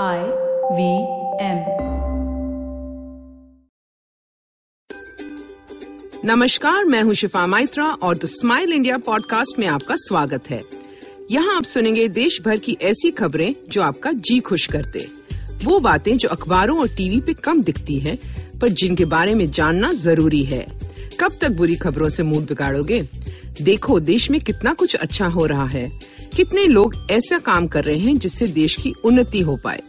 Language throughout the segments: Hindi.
I वी एम नमस्कार, मैं हूँ शिफा माइत्रा और द स्माइल इंडिया पॉडकास्ट में आपका स्वागत है। यहाँ आप सुनेंगे देश भर की ऐसी खबरें जो आपका जी खुश करते वो बातें जो अखबारों और टीवी पे कम दिखती हैं, पर जिनके बारे में जानना ज़रूरी है। कब तक बुरी खबरों से मूड बिगाड़ोगे? देखो, देश में कितना कुछ अच्छा हो रहा है। कितने लोग ऐसा काम कर रहे हैं जिससे देश की उन्नति हो पाए?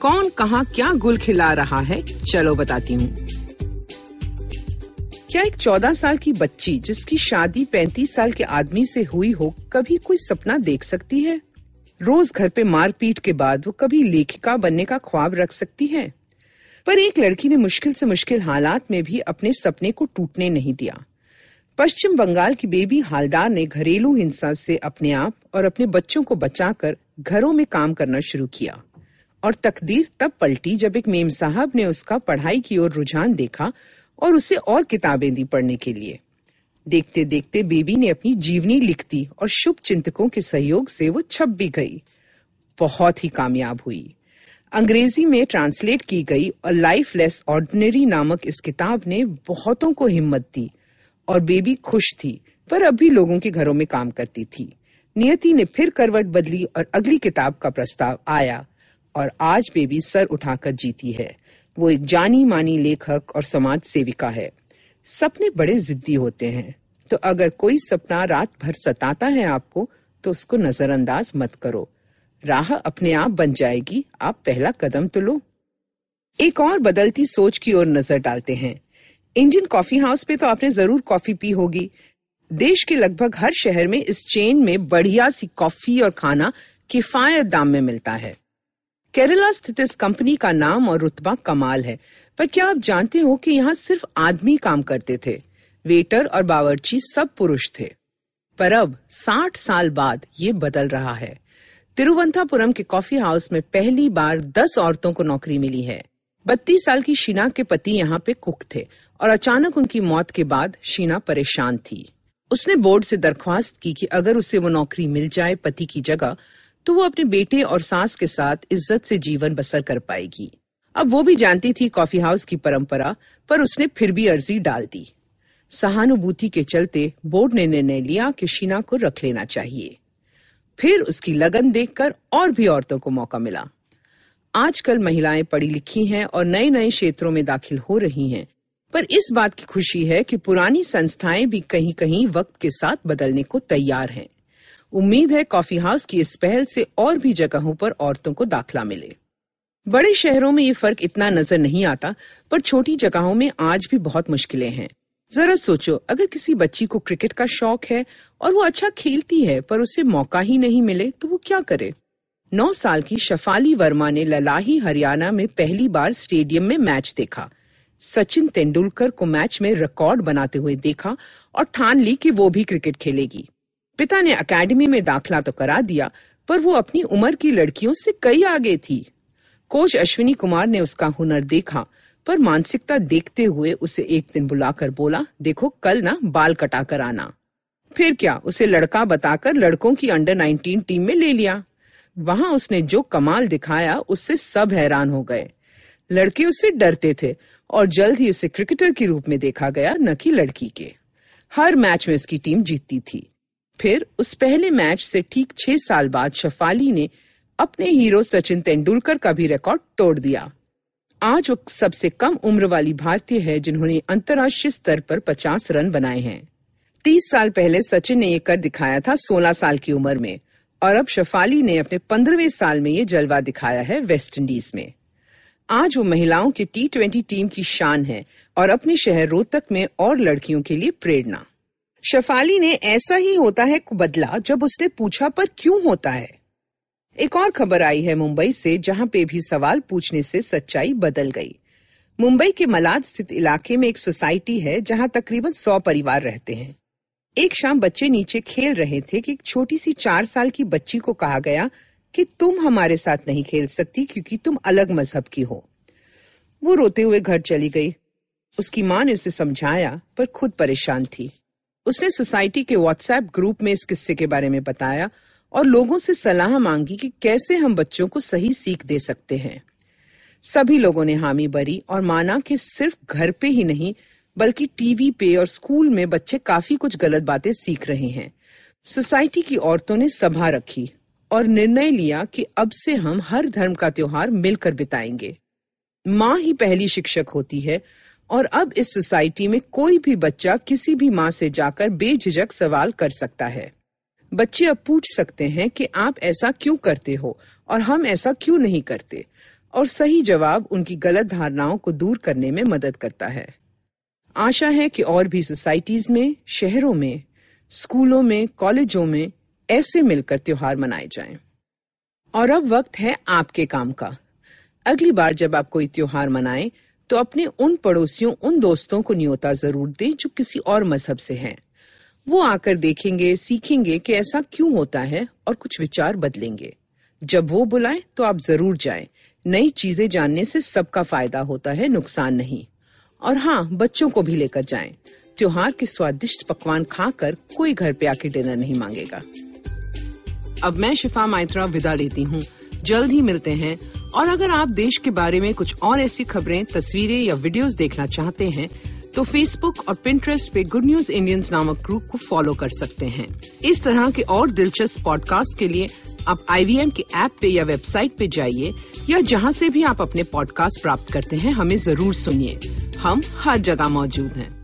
कौन कहाँ क्या गुल खिला रहा है? चलो बताती हूँ। क्या एक चौदह साल की बच्ची, जिसकी शादी पैंतीस साल के आदमी से हुई हो, कभी कोई सपना देख सकती है? रोज घर पे मारपीट के बाद वो कभी लेखिका बनने का ख्वाब रख सकती है? पर एक लड़की ने मुश्किल से मुश्किल हालात में भी अपने सपने को टूटने नहीं दिया। पश्चिम बंगाल की बेबी हालदार ने घरेलू हिंसा से अपने आप और अपने बच्चों को बचाकर घरों में काम करना शुरू किया। और तकदीर तब पलटी जब एक मेम साहब ने उसका पढ़ाई की ओर रुझान देखा और उसे और किताबें दी पढ़ने के लिए। देखते देखते बेबी ने अपनी जीवनी लिख दी और शुभ चिंतकों के सहयोग से वो छप भी गई। बहुत ही कामयाब हुई। अंग्रेज़ी में ट्रांसलेट की गई और लाइफ लेस ऑर्डिनरी नामक इस किताब ने बहुतों को हिम्मत दी। और बेबी खुश थी, पर अब भी लोगों के घरों में काम करती थी। नियति ने फिर करवट बदली और अगली किताब का प्रस्ताव आया और आज बेबी सर उठाकर जीती है। वो एक जानी मानी लेखक और समाज सेविका है। सपने बड़े जिद्दी होते हैं। तो अगर कोई सपना रात भर सताता है आपको तो उसको नजरअंदाज मत करो। राह अपने आप बन जाएगी। आप पहला कदम तो लो। एक और बदलती सोच की ओर नज़र डालते हैं। इंडियन कॉफ़ी हाउस पे तो आपने ज़रूर कॉफ़ी पी होगी। देश के लगभग हर शहर में इस चेन में बढ़िया सी कॉफ़ी और खाना किफायत दाम में मिलता है। केरला स्थित इस कंपनी का नाम और रुतबा कमाल है। पर क्या आप जानते हो कि यहाँ सिर्फ़ आदमी काम करते थे? वेटर और बावर्ची सब पुरुष थे। पर अब 60 साल बाद ये बदल रहा है। तिरुवंतपुरम के कॉफ़ी हाउस में पहली बार 10 औरतों को नौकरी मिली है। बत्तीस साल की शीना के पति यहाँ पे कुक थे और अचानक उनकी मौत के बाद शीना परेशान थी। उसने बोर्ड से दरख्वास्त की कि अगर उसे वो नौकरी मिल जाए पति की जगह तो वो अपने बेटे और सास के साथ इज़्ज़त से जीवन बसर कर पाएगी। अब वो भी जानती थी कॉफ़ी हाउस की परंपरा, पर उसने फिर भी अर्जी डाल दी। सहानुभूति के चलते बोर्ड ने निर्णय लिया कि शीना को रख लेना चाहिए। फिर उसकी लगन देखकर और भी औरतों को मौका मिला। आजकल महिलाएँ पढ़ी लिखी हैं और नए नए क्षेत्रों में दाखिल हो रही हैं। पर इस बात की खुशी है कि पुरानी संस्थाएँ भी कहीं कहीं वक्त के साथ बदलने को तैयार हैं। उम्मीद है कॉफ़ी हाउस की इस पहल से और भी जगहों पर औरतों को दाखिला मिले। बड़े शहरों में ये फ़र्क इतना नज़र नहीं आता, पर छोटी जगहों में आज भी बहुत मुश्किलें हैं। जरा सोचो, अगर किसी बच्ची को क्रिकेट का शौक है और वो अच्छा खेलती है, पर उसे मौका ही नहीं मिले तो वो क्या करे? नौ साल की शफाली वर्मा ने ललाही हरियाणा में पहली बार स्टेडियम में मैच देखा। सचिन तेंदुलकर को मैच में रिकॉर्ड बनाते हुए देखा और ठान ली कि वो भी क्रिकेट खेलेगी। पिता ने एकेडमी में दाखला तो करा दिया, पर वो अपनी उम्र की लड़कियों से कई आगे थी। कोच अश्विनी कुमार ने उसका हुनर देखा, पर मानसिकता देखते हुए उसे एक दिन बुलाकर बोला, देखो, कल ना बाल कटा कर आना। फिर क्या, उसे लड़का बताकर लड़कों की अंडर 19 टीम में ले लिया। वहाँ उसने जो कमाल दिखाया, उससे सब हैरान हो गए। लड़के उससे डरते थे और जल्द ही उसे क्रिकेटर के रूप में देखा गया, न कि लड़की के। हर मैच में उसकी टीम जीतती थी। फिर उस पहले मैच से ठीक छह साल बाद शफाली ने अपने हीरो सचिन तेंदुलकर का भी रिकॉर्ड तोड़ दिया। आज वो सबसे कम उम्र वाली भारतीय है, जिन्होंने अंतर्राष्ट्रीय स्तर पर 50 रन बनाए हैं। 30 साल पहले सचिन ने ये कर दिखाया था 16 साल की उम्र में। और अब शफाली ने अपने पंद्रहवें साल में ये जलवा दिखाया है वेस्ट इंडीज में। आज वो महिलाओं की टी ट्वेंटी टीम की शान है और अपने शहर रोहतक में और लड़कियों के लिए प्रेरणा। शफाली ने ऐसा ही होता है बदला जब उसने पूछा पर क्यों होता है। एक और खबर आई है मुंबई से जहाँ पे भी सवाल पूछने से सच्चाई बदल गई। मुंबई के मलाद स्थित इलाके में एक सोसाइटी है जहाँ तकरीबन सौ परिवार रहते हैं। एक शाम बच्चे नीचे खेल रहे थे कि एक छोटी सी चार साल की बच्ची को कहा गया कि तुम हमारे साथ नहीं खेल सकती क्योंकि तुम अलग मज़हब की हो। वो रोते हुए घर चली गई। उसकी माँ ने उसे समझाया, पर खुद परेशान थी। उसने सोसाइटी के व्हाट्सएप ग्रुप में इस किस्से के बारे में बताया और लोगों से सलाह मांगी कि कैसे हम बच्चों को सही सीख दे सकते हैं। सभी लोगों ने हामी भरी और माना कि सिर्फ़ घर पे ही नहीं बल्कि टीवी पे और स्कूल में बच्चे काफ़ी कुछ गलत बातें सीख रहे हैं। सोसाइटी की औरतों ने सभा रखी और निर्णय लिया कि अब से हम हर धर्म का त्योहार मिलकर बिताएँगे। माँ ही पहली शिक्षक होती है और अब इस सोसाइटी में कोई भी बच्चा किसी भी माँ से जाकर बेझिझक सवाल कर सकता है। बच्चे अब पूछ सकते हैं कि आप ऐसा क्यों करते हो और हम ऐसा क्यों नहीं करते? और सही जवाब उनकी गलत धारणाओं को दूर करने में मदद करता है। आशा है कि और भी सोसाइटीज में, शहरों में, स्कूलों में, कॉलेजों में ऐसे मिलकर त्योहार मनाए जाएँ। और अब वक्त है आपके काम का। अगली बार जब आप कोई त्योहार मनाएँ तो अपने उन पड़ोसियों, उन दोस्तों को न्योता ज़रूर दें जो किसी और मज़हब से हैं। वो आकर देखेंगे, सीखेंगे कि ऐसा क्यों होता है और कुछ विचार बदलेंगे। जब वो बुलाए तो आप ज़रूर जाएँ। नई चीज़ें जानने से सबका फ़ायदा होता है, नुकसान नहीं। और हाँ बच्चों को भी लेकर जाएँ। त्योहार के स्वादिष्ट पकवान खाकर कोई घर पे आके डिनर नहीं मांगेगा। अब मैं शिफा माइत्रा विदा लेती हूँ। जल्द ही मिलते हैं। और अगर आप देश के बारे में कुछ और ऐसी खबरें, तस्वीरें या वीडियोस देखना चाहते हैं तो फेसबुक और पिंटरेस्ट पे गुड न्यूज़ इंडियंस नामक ग्रुप को फॉलो कर सकते हैं। इस तरह के और दिलचस्प पॉडकास्ट के लिए आप आई के ऐप पे या वेबसाइट पे जाइए, या जहाँ से भी आप अपने पॉडकास्ट प्राप्त करते हैं, हमें ज़रूर सुनिए। हम हर जगह मौजूद हैं।